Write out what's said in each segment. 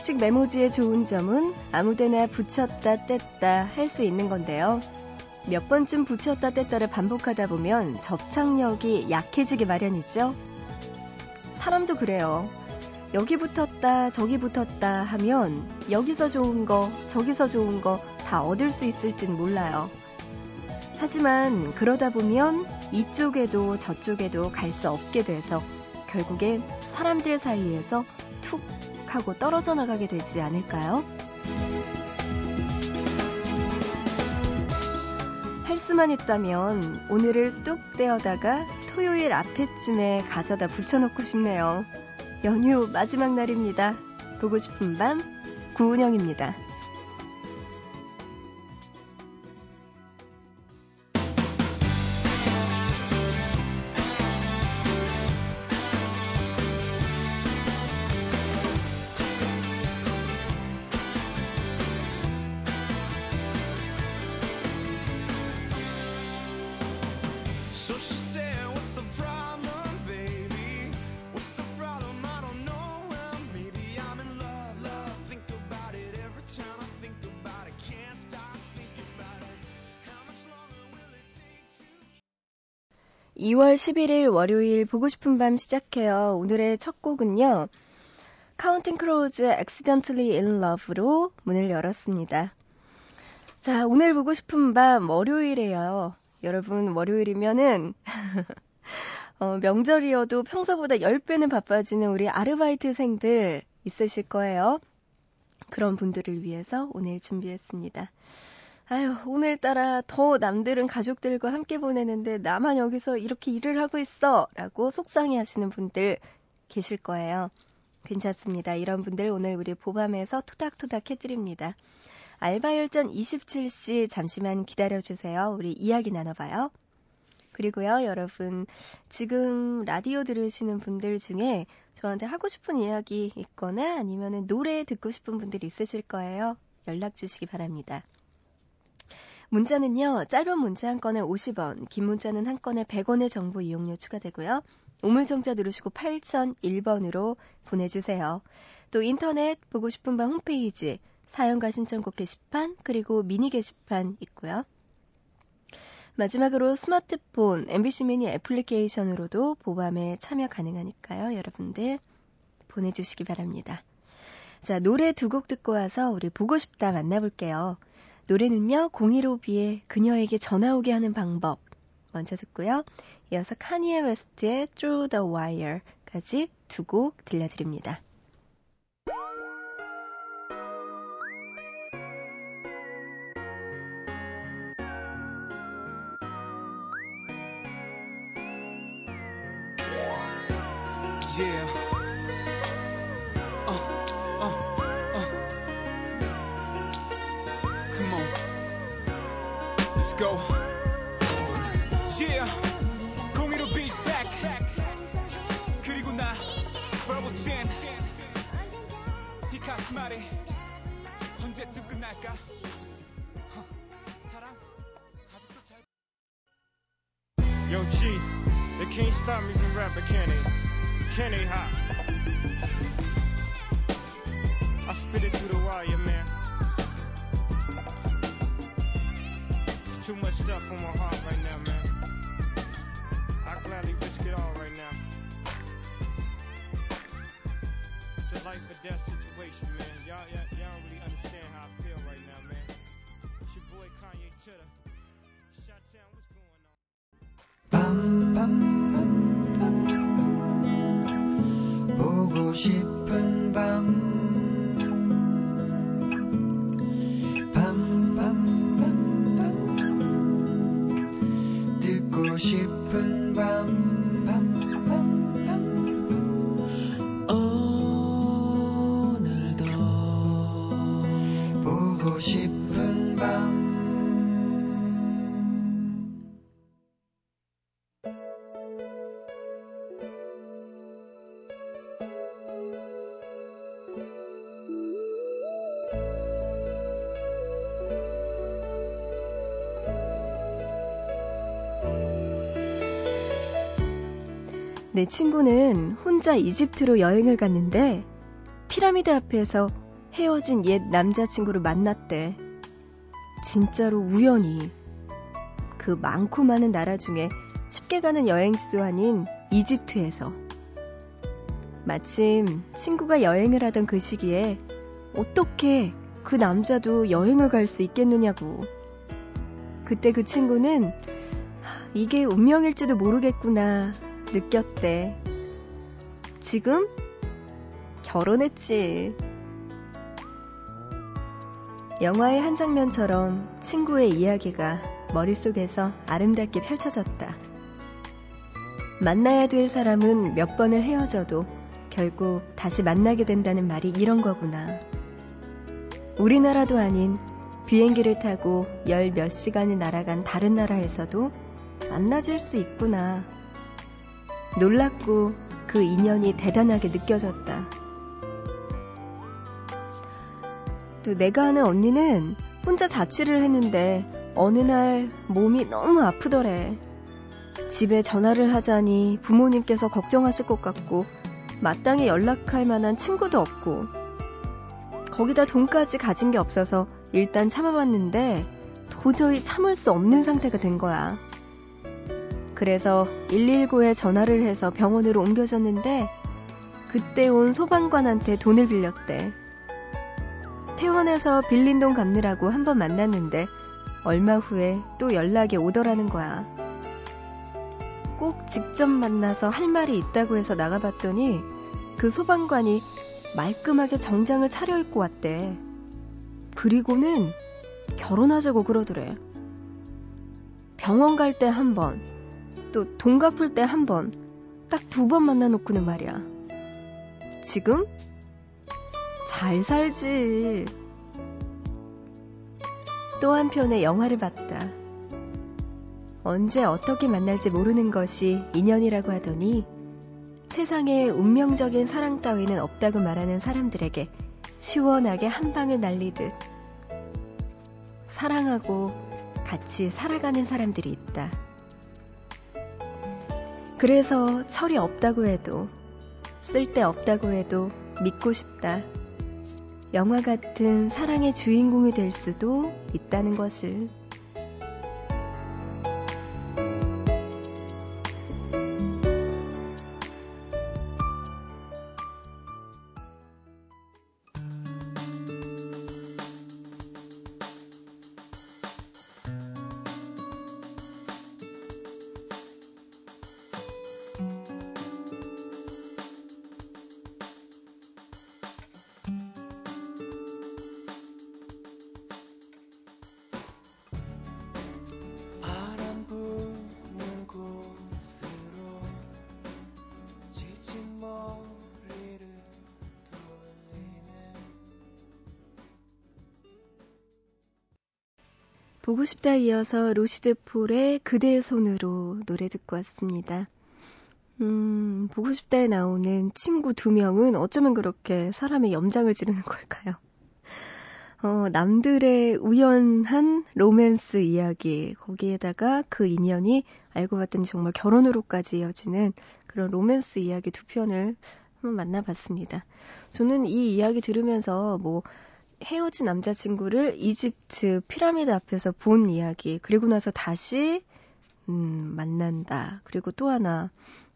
접착식 메모지의 좋은 점은 아무데나 붙였다 뗐다 할 수 있는 건데요. 몇 번쯤 붙였다 뗐다를 반복하다 보면 접착력이 약해지기 마련이죠. 사람도 그래요. 여기 붙었다, 저기 붙었다 하면 여기서 좋은 거, 저기서 좋은 거 다 얻을 수 있을진 몰라요. 하지만 그러다 보면 이쪽에도 저쪽에도 갈 수 없게 돼서 결국엔 사람들 사이에서 툭 하고 떨어져 나가게 되지 않을까요? 할 수만 있다면 오늘을 뚝 떼어다가 토요일 앞에쯤에 가져다 붙여놓고 싶네요. 연휴 마지막 날입니다. 보고 싶은 밤, 구은영입니다. 2월 11일 월요일 보고 싶은 밤 시작해요. 오늘의 첫 곡은요. Counting Crows의 Accidentally in Love로 문을 열었습니다. 자, 오늘 보고 싶은 밤 월요일이에요. 여러분, 월요일이면은 어, 명절이어도 평소보다 10배는 바빠지는 우리 아르바이트생들 있으실 거예요. 그런 분들을 위해서 오늘 준비했습니다. 아유, 오늘따라 더 남들은 가족들과 함께 보내는데 나만 여기서 이렇게 일을 하고 있어! 라고 속상해 하시는 분들 계실 거예요. 괜찮습니다. 이런 분들 오늘 우리 보밤에서 토닥토닥 해드립니다. 알바열전 27시 잠시만 기다려주세요. 우리 이야기 나눠봐요. 그리고요, 여러분, 지금 라디오 들으시는 분들 중에 저한테 하고 싶은 이야기 있거나 아니면 노래 듣고 싶은 분들 있으실 거예요. 연락 주시기 바랍니다. 문자는요, 짧은 문자 한 건에 50원, 긴 문자는 한 건에 100원의 정보 이용료 추가되고요. 우물정자 누르시고 8001번으로 보내주세요. 또 인터넷 보고 싶은 밤 홈페이지, 사연과 신청곡 게시판, 그리고 미니 게시판 있고요. 마지막으로 스마트폰, MBC 미니 애플리케이션으로도 보밤에 참여 가능하니까요. 여러분들 보내주시기 바랍니다. 자, 노래 두 곡 듣고 와서 우리 보고 싶다 만나볼게요. 노래는요, 015B의 그녀에게 전화 오게 하는 방법 먼저 듣고요. 이어서 카니에 웨스트의 Through the Wire까지 두 곡 들려드립니다. Yeah. go. Yeah, 015 beat back. 그리고 나 Verbal Chin. 히카스 말이 언제쯤 끝날까? 사랑 아직도 잘. Yo G, they can't stop me from rapping, can they? Can they? Hot. I spit it through the wire, man. too much stuff on my heart right now, man. I gladly risk it all right now. It's a life or death situation, man. Y'all, y'all, y'all don't really understand how I feel right now, man. It's your boy Kanye Chitter. Shot Town, what's going on? Bam, bam, 보고 싶 내 친구는 혼자 이집트로 여행을 갔는데 피라미드 앞에서 헤어진 옛 남자친구를 만났대. 진짜로 우연히. 그 많고 많은 나라 중에 쉽게 가는 여행지도 아닌 이집트에서. 마침 친구가 여행을 하던 그 시기에 어떻게 그 남자도 여행을 갈 수 있겠느냐고. 그때 그 친구는 이게 운명일지도 모르겠구나 느꼈대. 지금 결혼했지. 영화의 한 장면처럼 친구의 이야기가 머릿속에서 아름답게 펼쳐졌다. 만나야 될 사람은 몇 번을 헤어져도 결국 다시 만나게 된다는 말이 이런 거구나. 우리나라도 아닌 비행기를 타고 열 몇 시간을 날아간 다른 나라에서도 만나질 수 있구나. 놀랍고 그 인연이 대단하게 느껴졌다. 또 내가 아는 언니는 혼자 자취를 했는데 어느 날 몸이 너무 아프더래. 집에 전화를 하자니 부모님께서 걱정하실 것 같고 마땅히 연락할 만한 친구도 없고 거기다 돈까지 가진 게 없어서 일단 참아봤는데 도저히 참을 수 없는 상태가 된 거야. 그래서 119에 전화를 해서 병원으로 옮겨졌는데 그때 온 소방관한테 돈을 빌렸대. 퇴원해서 빌린 돈 갚느라고 한 번 만났는데 얼마 후에 또 연락이 오더라는 거야. 꼭 직접 만나서 할 말이 있다고 해서 나가봤더니 그 소방관이 말끔하게 정장을 차려입고 왔대. 그리고는 결혼하자고 그러더래. 병원 갈 때 한 번, 또 돈 갚을 때 한 번, 딱 두 번 만나놓고는 말이야. 지금? 잘 살지. 또 한편의 영화를 봤다. 언제 어떻게 만날지 모르는 것이 인연이라고 하더니 세상에 운명적인 사랑 따위는 없다고 말하는 사람들에게 시원하게 한 방을 날리듯 사랑하고 같이 살아가는 사람들이 있다. 그래서 철이 없다고 해도, 쓸데 없다고 해도 믿고 싶다. 영화 같은 사랑의 주인공이 될 수도 있다는 것을. 보고 싶다 이어서 루시드 폴의 그대의 손으로 노래 듣고 왔습니다. 음, 보고 싶다에 나오는 친구 두 명은 어쩌면 그렇게 사람의 염장을 지르는 걸까요? 어, 남들의 우연한 로맨스 이야기, 거기에다가 그 인연이 알고 봤더니 정말 결혼으로까지 이어지는 그런 로맨스 이야기 두 편을 한번 만나봤습니다. 저는 이 이야기 들으면서 뭐, 헤어진 남자친구를 이집트 피라미드 앞에서 본 이야기, 그리고 나서 다시, 음, 만난다. 그리고 또 하나,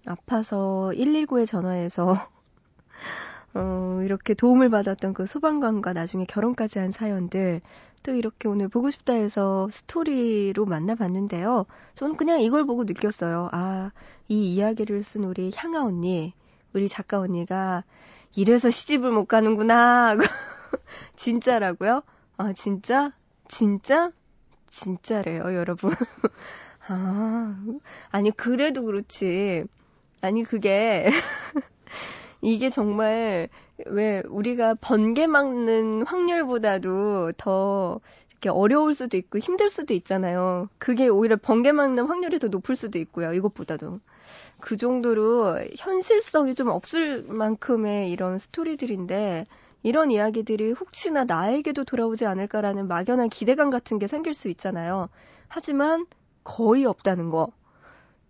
아파서 119에 전화해서, 어, 이렇게 도움을 받았던 그 소방관과 나중에 결혼까지 한 사연들, 또 이렇게 오늘 보고 싶다 해서 스토리로 만나봤는데요. 저는 그냥 이걸 보고 느꼈어요. 아, 이 이야기를 쓴 우리 향아 언니, 우리 작가 언니가 이래서 시집을 못 가는구나. 진짜라고요? 아, 진짜? 진짜? 진짜래요, 여러분. 아, 아니, 그래도 그렇지. 아니, 그게, 이게 정말 왜 우리가 번개 막는 확률보다도 더 이렇게 어려울 수도 있고 힘들 수도 있잖아요. 그게 오히려 번개 막는 확률이 더 높을 수도 있고요. 이것보다도. 그 정도로 현실성이 좀 없을 만큼의 이런 스토리들인데 이런 이야기들이 혹시나 나에게도 돌아오지 않을까라는 막연한 기대감 같은 게 생길 수 있잖아요. 하지만 거의 없다는 거.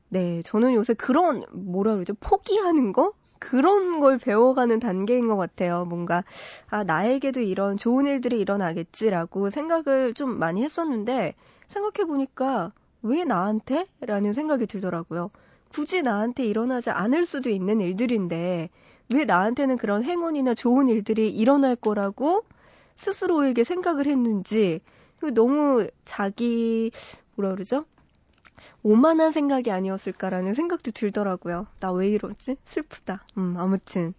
네, 저는 요새 그런 뭐라 그러죠? 포기하는 거? 그런 걸 배워가는 단계인 것 같아요. 뭔가, 아, 나에게도 이런 좋은 일들이 일어나겠지라고 생각을 좀 많이 했었는데, 생각해보니까, 왜 나한테? 라는 생각이 들더라고요. 굳이 나한테 일어나지 않을 수도 있는 일들인데, 왜 나한테는 그런 행운이나 좋은 일들이 일어날 거라고 스스로에게 생각을 했는지, 너무 자기, 뭐라 그러죠? 오만한 생각이 아니었을까라는 생각도 들더라고요. 나 왜 이러지? 슬프다. 음, 아무튼.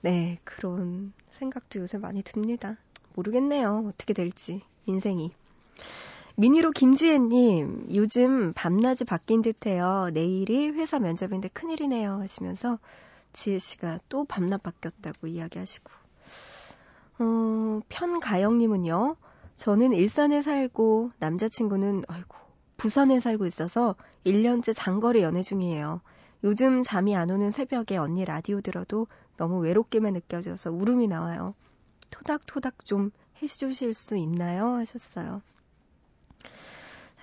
네, 그런 생각도 요새 많이 듭니다. 모르겠네요. 어떻게 될지. 인생이. 미니로 김지혜님, 요즘 밤낮이 바뀐 듯해요. 내일이 회사 면접인데 큰일이네요. 하시면서 지혜 씨가 또 밤낮 바뀌었다고 이야기하시고. 어, 편가영님은요, 저는 일산에 살고 남자친구는, 아이고, 부산에 살고 있어서 1년째 장거리 연애 중이에요. 요즘 잠이 안 오는 새벽에 언니 라디오 들어도 너무 외롭게만 느껴져서 울음이 나와요. 토닥토닥 좀 해주실 수 있나요? 하셨어요.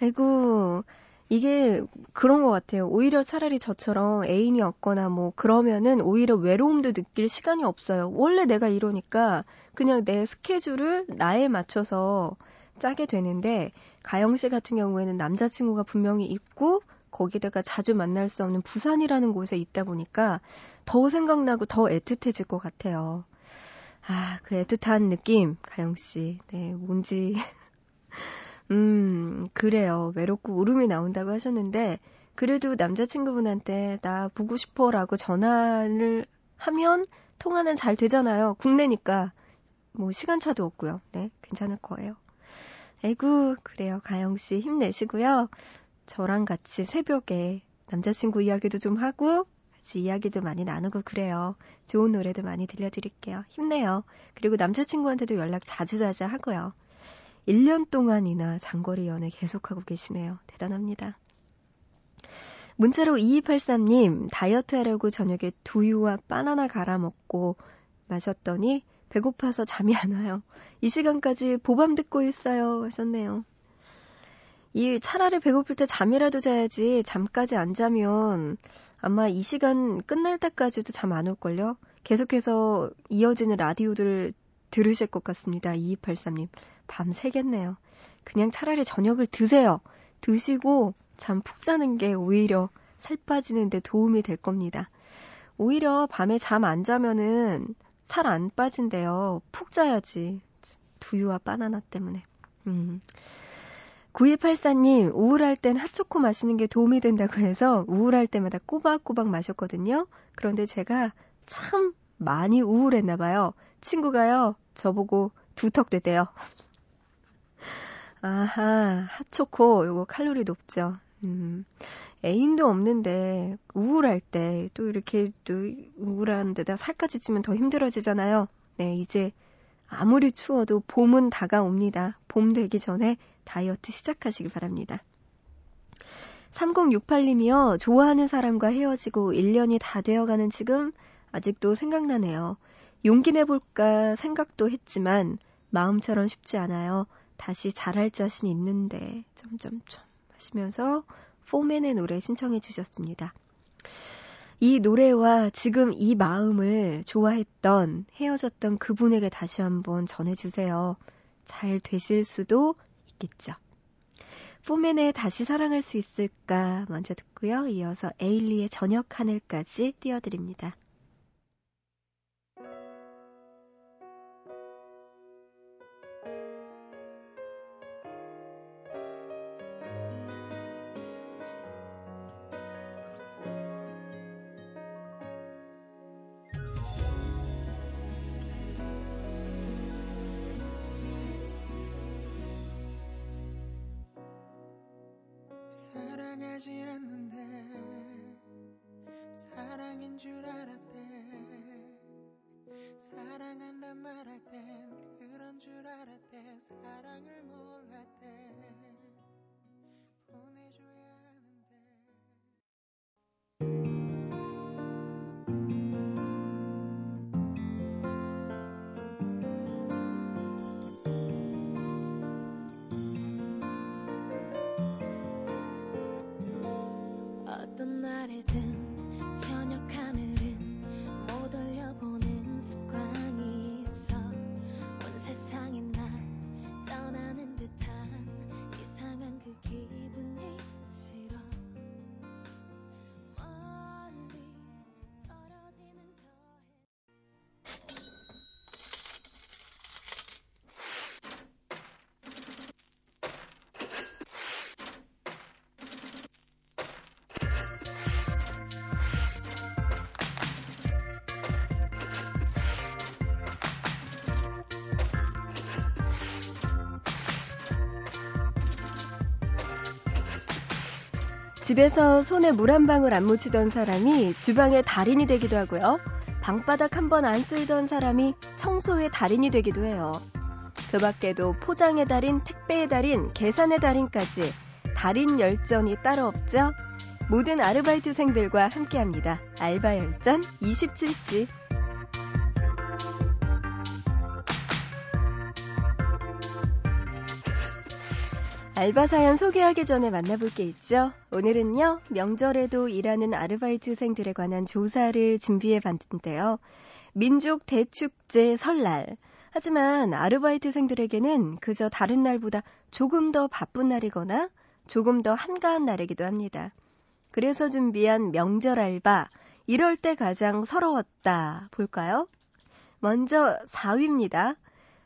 아이고, 이게 그런 것 같아요. 오히려 차라리 저처럼 애인이 없거나 뭐 그러면은 오히려 외로움도 느낄 시간이 없어요. 원래 내가 이러니까 그냥 내 스케줄을 나에 맞춰서 짜게 되는데 가영 씨 같은 경우에는 남자친구가 분명히 있고 거기다가 자주 만날 수 없는 부산이라는 곳에 있다 보니까 더 생각나고 더 애틋해질 것 같아요. 아, 그 애틋한 느낌, 가영 씨. 네, 뭔지. 음, 그래요. 외롭고 울음이 나온다고 하셨는데, 그래도 남자친구분한테 나 보고 싶어 라고 전화를 하면 통화는 잘 되잖아요. 국내니까. 뭐 시간차도 없고요. 네, 괜찮을 거예요. 아이고, 그래요. 가영씨 힘내시고요. 저랑 같이 새벽에 남자친구 이야기도 좀 하고, 같이 이야기도 많이 나누고 그래요. 좋은 노래도 많이 들려드릴게요. 힘내요. 그리고 남자친구한테도 연락 자주자주 하고요. 1년 동안이나 장거리 연애 계속하고 계시네요. 대단합니다. 문자로 2283님, 다이어트 하려고 저녁에 두유와 바나나 갈아 먹고 마셨더니 배고파서 잠이 안 와요. 이 시간까지 보밤 듣고 있어요. 하셨네요. 이 차라리 배고플 때 잠이라도 자야지 잠까지 안 자면 아마 이 시간 끝날 때까지도 잠 안 올걸요? 계속해서 이어지는 라디오들 들으실 것 같습니다. 2283님. 밤 새겠네요. 그냥 차라리 저녁을 드세요. 드시고 잠 푹 자는 게 오히려 살 빠지는데 도움이 될 겁니다. 오히려 밤에 잠 안 자면은 살 안 빠진대요. 푹 자야지. 두유와 바나나 때문에. 음. 9284님, 우울할 땐 핫초코 마시는 게 도움이 된다고 해서 우울할 때마다 꼬박꼬박 마셨거든요. 그런데 제가 참 많이 우울했나 봐요. 친구가요, 저보고 두턱대대요. 아하, 핫초코, 요거 칼로리 높죠. 음, 애인도 없는데 우울할 때 또 이렇게 또 우울한 데다 살까지 찌면 더 힘들어지잖아요. 네, 이제 아무리 추워도 봄은 다가옵니다. 봄 되기 전에 다이어트 시작하시기 바랍니다. 3068님이요. 좋아하는 사람과 헤어지고 1년이 다 되어가는 지금 아직도 생각나네요. 용기 내볼까 생각도 했지만 마음처럼 쉽지 않아요. 다시 잘할 자신 있는데 점점점 하시면서 포맨의 노래 신청해 주셨습니다. 이 노래와 지금 이 마음을 좋아했던 헤어졌던 그분에게 다시 한번 전해주세요. 잘 되실 수도 있겠죠. 포맨의 다시 사랑할 수 있을까 먼저 듣고요. 이어서 에일리의 저녁 하늘까지 띄워드립니다. 줄 알았대. 사랑한단 말할 땐 그런 줄 알았대. 사랑을 몰랐대 집에서 손에 물 한 방울 안 묻히던 사람이 주방의 달인이 되기도 하고요. 방바닥 한 번안 쓸던 사람이 청소의 달인이 되기도 해요. 그 밖에도 포장의 달인, 택배의 달인, 계산의 달인까지 달인 열전이 따로 없죠? 모든 아르바이트생들과 함께 합니다. 알바 열전 27시. 알바 사연 소개하기 전에 만나볼 게 있죠. 오늘은요, 명절에도 일하는 아르바이트생들에 관한 조사를 준비해 봤는데요. 민족 대축제 설날. 하지만 아르바이트생들에게는 그저 다른 날보다 조금 더 바쁜 날이거나 조금 더 한가한 날이기도 합니다. 그래서 준비한 명절 알바, 이럴 때 가장 서러웠다. 볼까요? 먼저 4위입니다.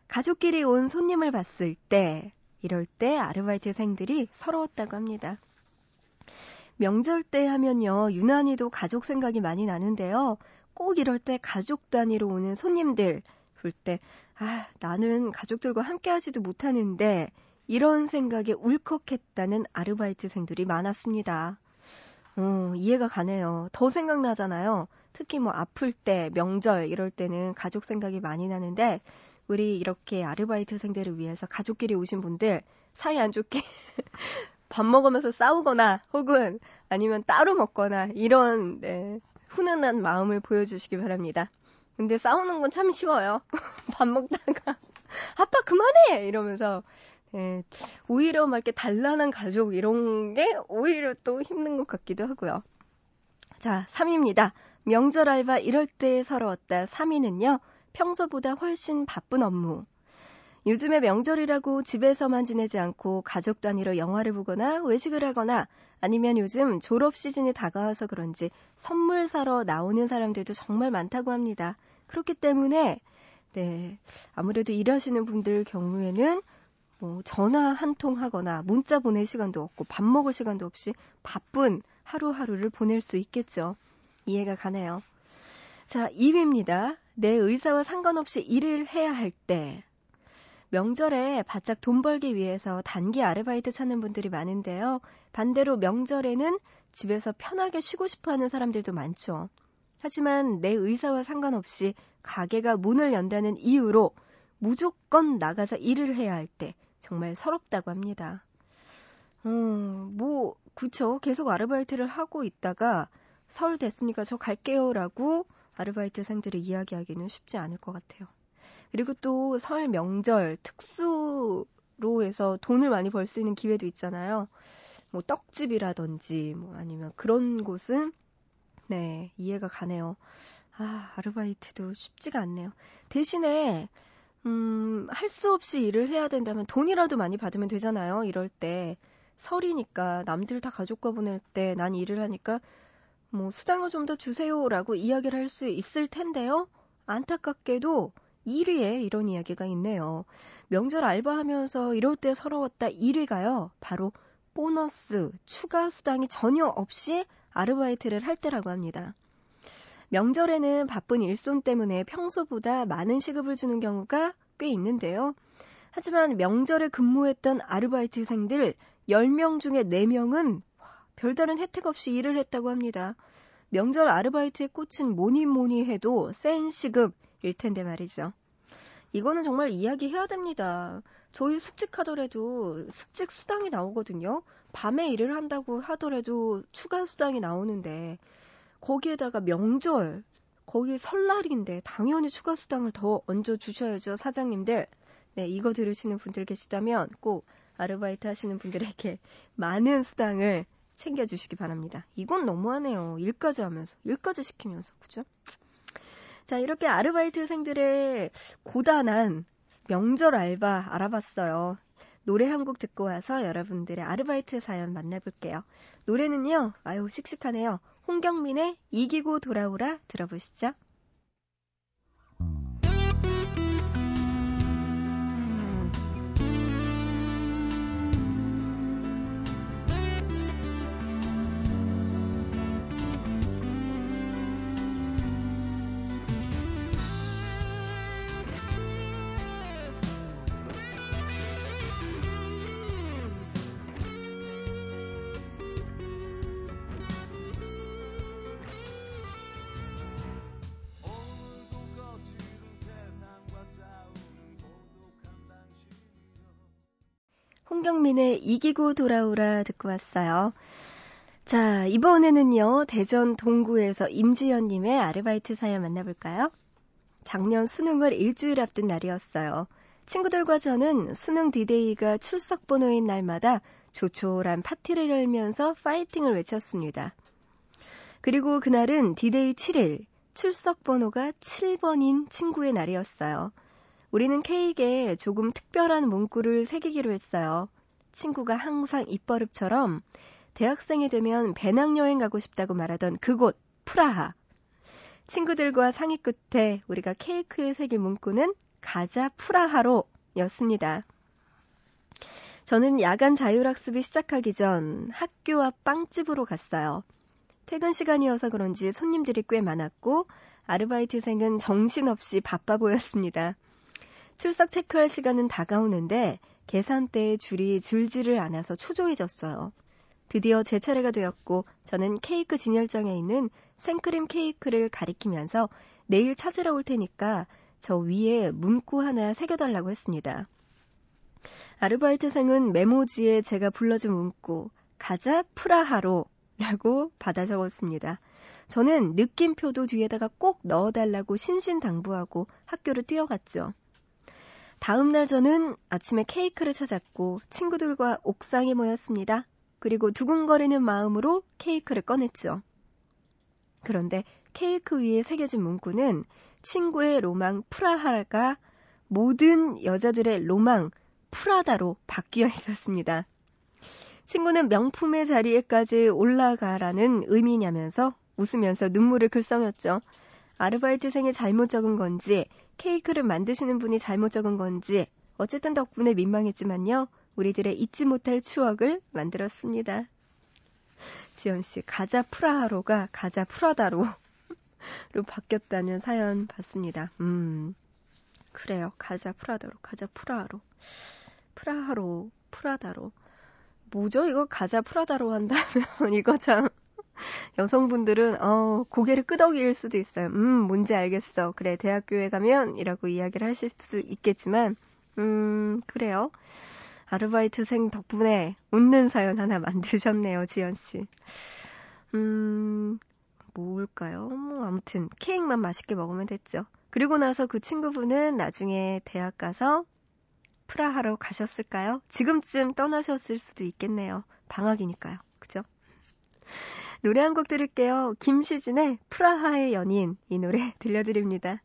가족끼리 온 손님을 봤을 때, 이럴 때 아르바이트생들이 서러웠다고 합니다. 명절 때 하면요, 유난히도 가족 생각이 많이 나는데요. 꼭 이럴 때 가족 단위로 오는 손님들 볼 때, 아, 나는 가족들과 함께 하지도 못하는데, 이런 생각에 울컥했다는 아르바이트생들이 많았습니다. 어, 이해가 가네요. 더 생각나잖아요. 특히 뭐 아플 때, 명절 이럴 때는 가족 생각이 많이 나는데 우리 이렇게 아르바이트생들을 위해서 가족끼리 오신 분들 사이 안 좋게 밥 먹으면서 싸우거나 혹은 아니면 따로 먹거나 이런 네, 훈훈한 마음을 보여주시기 바랍니다. 근데 싸우는 건 참 쉬워요. 밥 먹다가 아빠 그만해 이러면서 네, 오히려 막 이렇게 단란한 가족 이런 게 오히려 또 힘든 것 같기도 하고요. 자, 3위입니다. 명절 알바 이럴 때 서러웠다. 3위는요. 평소보다 훨씬 바쁜 업무. 요즘에 명절이라고 집에서만 지내지 않고 가족 단위로 영화를 보거나 외식을 하거나 아니면 요즘 졸업 시즌이 다가와서 그런지 선물 사러 나오는 사람들도 정말 많다고 합니다. 그렇기 때문에 네. 아무래도 일하시는 분들 경우에는 뭐 전화 한 통 하거나 문자 보낼 시간도 없고 밥 먹을 시간도 없이 바쁜 하루하루를 보낼 수 있겠죠. 이해가 가네요. 자, 2위입니다. 내 의사와 상관없이 일을 해야 할 때. 명절에 바짝 돈 벌기 위해서 단기 아르바이트 찾는 분들이 많은데요. 반대로 명절에는 집에서 편하게 쉬고 싶어 하는 사람들도 많죠. 하지만 내 의사와 상관없이 가게가 문을 연다는 이유로 무조건 나가서 일을 해야 할 때 정말 서럽다고 합니다. 음, 뭐, 그쵸. 계속 아르바이트를 하고 있다가 설 됐으니까 저 갈게요라고 아르바이트생들이 이야기하기는 쉽지 않을 것 같아요. 그리고 또 설 명절 특수로 해서 돈을 많이 벌 수 있는 기회도 있잖아요. 뭐 떡집이라든지 뭐 아니면 그런 곳은 네, 이해가 가네요. 아, 아르바이트도 쉽지가 않네요. 대신에 음, 할 수 없이 일을 해야 된다면 돈이라도 많이 받으면 되잖아요. 이럴 때 설이니까 남들 다 가족과 보낼 때 난 일을 하니까 뭐 수당을 좀 더 주세요라고 이야기를 할 수 있을 텐데요. 안타깝게도 1위에 이런 이야기가 있네요. 명절 알바하면서 이럴 때 서러웠다 1위가요. 바로 보너스, 추가 수당이 전혀 없이 아르바이트를 할 때라고 합니다. 명절에는 바쁜 일손 때문에 평소보다 많은 시급을 주는 경우가 꽤 있는데요. 하지만 명절에 근무했던 아르바이트생들 10명 중에 4명은 별다른 혜택 없이 일을 했다고 합니다. 명절 아르바이트의 꽃은 뭐니 뭐니 해도 센 시급 일 텐데 말이죠. 이거는 정말 이야기해야 됩니다. 저희 숙직하더라도 숙직 수당이 나오거든요. 밤에 일을 한다고 하더라도 추가 수당이 나오는데 거기에다가 명절, 거기 설날인데 당연히 추가 수당을 더 얹어 주셔야죠, 사장님들. 네, 이거 들으시는 분들 계시다면 꼭 아르바이트 하시는 분들에게 많은 수당을 챙겨주시기 바랍니다. 이건 너무하네요. 일까지 하면서, 일까지 시키면서, 그죠? 자, 이렇게 아르바이트생들의 고단한 명절 알바 알아봤어요. 노래 한 곡 듣고 와서 여러분들의 아르바이트 사연 만나볼게요. 노래는요, 아유, 씩씩하네요. 홍경민의 이기고 돌아오라 들어보시죠. 홍경민의 이기고 돌아오라 듣고 왔어요. 자, 이번에는요, 대전 동구에서 임지연님의 아르바이트 사연 만나볼까요? 작년 수능을 일주일 앞둔 날이었어요. 친구들과 저는 수능 디데이가 출석 번호인 날마다 조촐한 파티를 열면서 파이팅을 외쳤습니다. 그리고 그날은 디데이 7일, 출석 번호가 7번인 친구의 날이었어요. 우리는 케이크에 조금 특별한 문구를 새기기로 했어요. 친구가 항상 입버릇처럼 대학생이 되면 배낭여행 가고 싶다고 말하던 그곳, 프라하. 친구들과 상의 끝에 우리가 케이크에 새길 문구는 가자 프라하로 였습니다. 저는 야간 자율학습이 시작하기 전 학교 앞 빵집으로 갔어요. 퇴근 시간이어서 그런지 손님들이 꽤 많았고 아르바이트생은 정신없이 바빠 보였습니다. 출석 체크할 시간은 다가오는데 계산대에 줄이 줄지를 않아서 초조해졌어요. 드디어 제 차례가 되었고 저는 케이크 진열장에 있는 생크림 케이크를 가리키면서 내일 찾으러 올 테니까 저 위에 문구 하나 새겨달라고 했습니다. 아르바이트생은 메모지에 제가 불러준 문구 가자 프라하로 라고 받아 적었습니다. 저는 느낌표도 뒤에다가 꼭 넣어달라고 신신당부하고 학교를 뛰어갔죠. 다음 날 저는 아침에 케이크를 찾았고 친구들과 옥상에 모였습니다. 그리고 두근거리는 마음으로 케이크를 꺼냈죠. 그런데 케이크 위에 새겨진 문구는 친구의 로망 프라하가 모든 여자들의 로망 프라다로 바뀌어 있었습니다. 친구는 명품의 자리에까지 올라가라는 의미냐면서 웃으면서 눈물을 글썽였죠. 아르바이트생이 잘못 적은 건지 케이크를 만드시는 분이 잘못 적은 건지 어쨌든 덕분에 민망했지만요. 우리들의 잊지 못할 추억을 만들었습니다. 지연 씨, 가자 프라하로가 가자 프라다로 로 바뀌었다는 사연 봤습니다. 음, 그래요. 가자 프라다로, 가자 프라하로. 프라하로, 프라다로. 뭐죠? 이거 가자 프라다로 한다면 이거 참 여성분들은 어, 고개를 끄덕일 수도 있어요. 음, 뭔지 알겠어. 그래, 대학교에 가면 이라고 이야기를 하실 수 있겠지만 음, 그래요. 아르바이트생 덕분에 웃는 사연 하나 만드셨네요, 지연 씨. 음, 뭘까요? 뭐 아무튼 케이크만 맛있게 먹으면 됐죠. 그리고 나서 그 친구분은 나중에 대학 가서 프라하러 가셨을까요? 지금쯤 떠나셨을 수도 있겠네요. 방학이니까요. 그죠? 노래 한 곡 들을게요. 김시진의 프라하의 연인 이 노래 들려드립니다.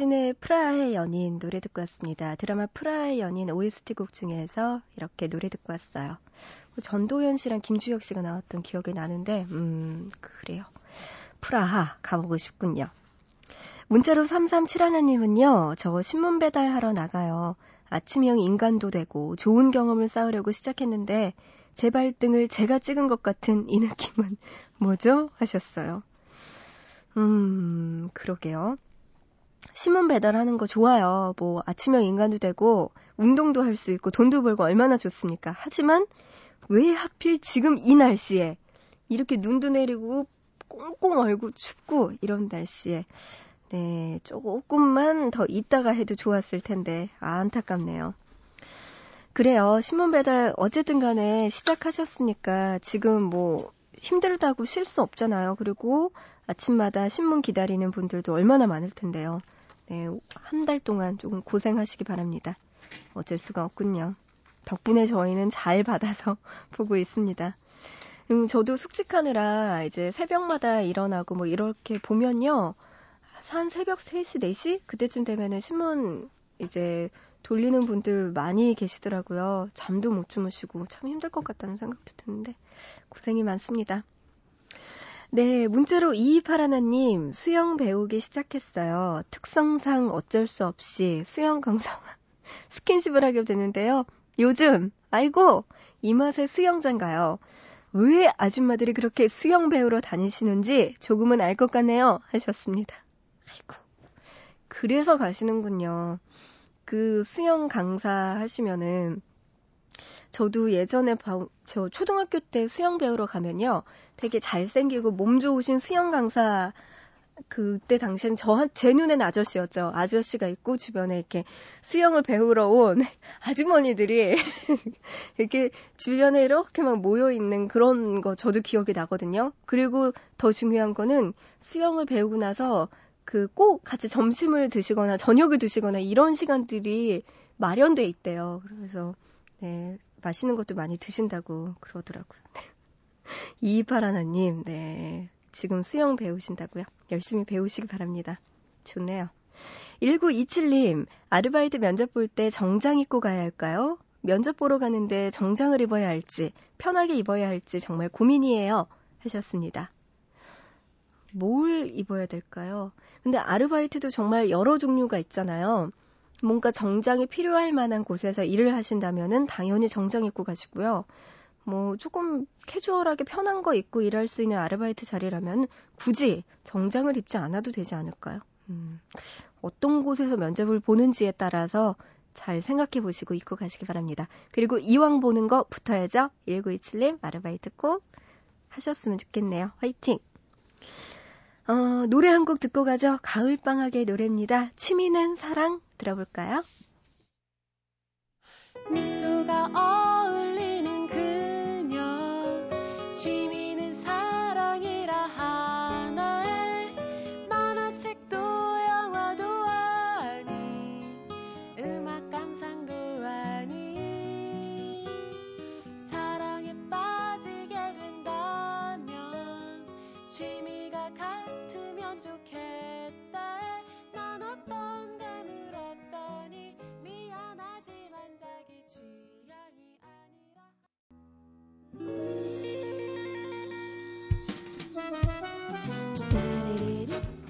김시진의 프라하의 연인 노래 듣고 왔습니다. 드라마 프라하의 연인 OST 곡 중에서 이렇게 노래 듣고 왔어요. 전도연 씨랑 김주혁 씨가 나왔던 기억이 나는데, 음, 그래요. 프라하 가보고 싶군요. 문자로 337 하나님은요, 저 신문 배달하러 나가요. 아침형 인간도 되고 좋은 경험을 쌓으려고 시작했는데, 제 발등을 제가 찍은 것 같은 이 느낌은 뭐죠? 하셨어요. 음, 그러게요. 신문 배달하는 거 좋아요. 뭐 아침형 인간도 되고 운동도 할 수 있고 돈도 벌고 얼마나 좋습니까? 하지만 왜 하필 지금 이 날씨에 이렇게 눈도 내리고 꽁꽁 얼고 춥고 이런 날씨에 네, 조금만 더 있다가 해도 좋았을 텐데 아, 안타깝네요. 그래요. 신문 배달 어쨌든 간에 시작하셨으니까 지금 뭐 힘들다고 쉴 수 없잖아요. 그리고 아침마다 신문 기다리는 분들도 얼마나 많을 텐데요. 네, 한 달 동안 조금 고생하시기 바랍니다. 어쩔 수가 없군요. 덕분에 저희는 잘 받아서 보고 있습니다. 음, 저도 숙직하느라 이제 새벽마다 일어나고 뭐 이렇게 보면요. 한 새벽 3시, 4시? 그때쯤 되면은 신문 이제 돌리는 분들 많이 계시더라고요. 잠도 못 주무시고 참 힘들 것 같다는 생각도 드는데 고생이 많습니다. 네, 문자로 이이파라나님 수영 배우기 시작했어요. 특성상 어쩔 수 없이 수영 강사와 스킨십을 하게 되는데요. 요즘 아이고 이 맛에 수영장 가요. 왜 아줌마들이 그렇게 수영 배우러 다니시는지 조금은 알 것 같네요. 하셨습니다. 아이고. 그래서 가시는군요. 그 수영 강사 하시면은 저도 예전에 저 초등학교 때 수영 배우러 가면요. 되게 잘생기고 몸 좋으신 수영 강사 그때 당시엔 저, 제 눈엔 아저씨였죠. 아저씨가 있고 주변에 이렇게 수영을 배우러 온 아주머니들이 이렇게 주변에 이렇게 막 모여 있는 그런 거 저도 기억이 나거든요. 그리고 더 중요한 거는 수영을 배우고 나서 그 꼭 같이 점심을 드시거나 저녁을 드시거나 이런 시간들이 마련돼 있대요. 그래서 네, 맛있는 것도 많이 드신다고 그러더라고요. 이파라나님, 네. 지금 수영 배우신다고요? 열심히 배우시기 바랍니다. 좋네요. 1927님, 아르바이트 면접 볼 때 정장 입고 가야 할까요? 면접 보러 가는데 정장을 입어야 할지, 편하게 입어야 할지 정말 고민이에요. 하셨습니다. 뭘 입어야 될까요? 근데 아르바이트도 정말 여러 종류가 있잖아요. 뭔가 정장이 필요할 만한 곳에서 일을 하신다면은 당연히 정장 입고 가시고요. 뭐 조금 캐주얼하게 편한 거 입고 일할 수 있는 아르바이트 자리라면 굳이 정장을 입지 않아도 되지 않을까요? 음, 어떤 곳에서 면접을 보는지에 따라서 잘 생각해 보시고 입고 가시기 바랍니다. 그리고 이왕 보는 거 붙어야죠. 1927님 아르바이트 꼭 하셨으면 좋겠네요. 화이팅! 어, 노래 한 곡 듣고 가죠. 가을방학의 노래입니다. 취미는 사랑 들어볼까요? 미소가 어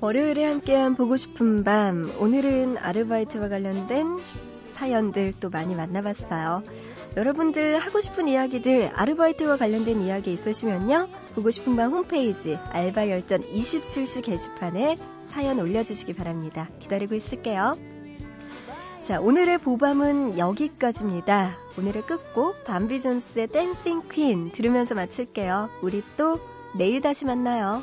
월요일에 함께한 보고 싶은 밤. 오늘은 아르바이트와 관련된 사연들 또 많이 만나봤어요. 여러분들 하고 싶은 이야기들, 아르바이트와 관련된 이야기 있으시면요. 보고 싶은 밤 홈페이지 알바 열전 27시 게시판에 사연 올려주시기 바랍니다. 기다리고 있을게요. 자, 오늘의 보밤은 여기까지입니다. 오늘의 끝곡 밤비 존스의 댄싱 퀸 들으면서 마칠게요. 우리 또 내일 다시 만나요.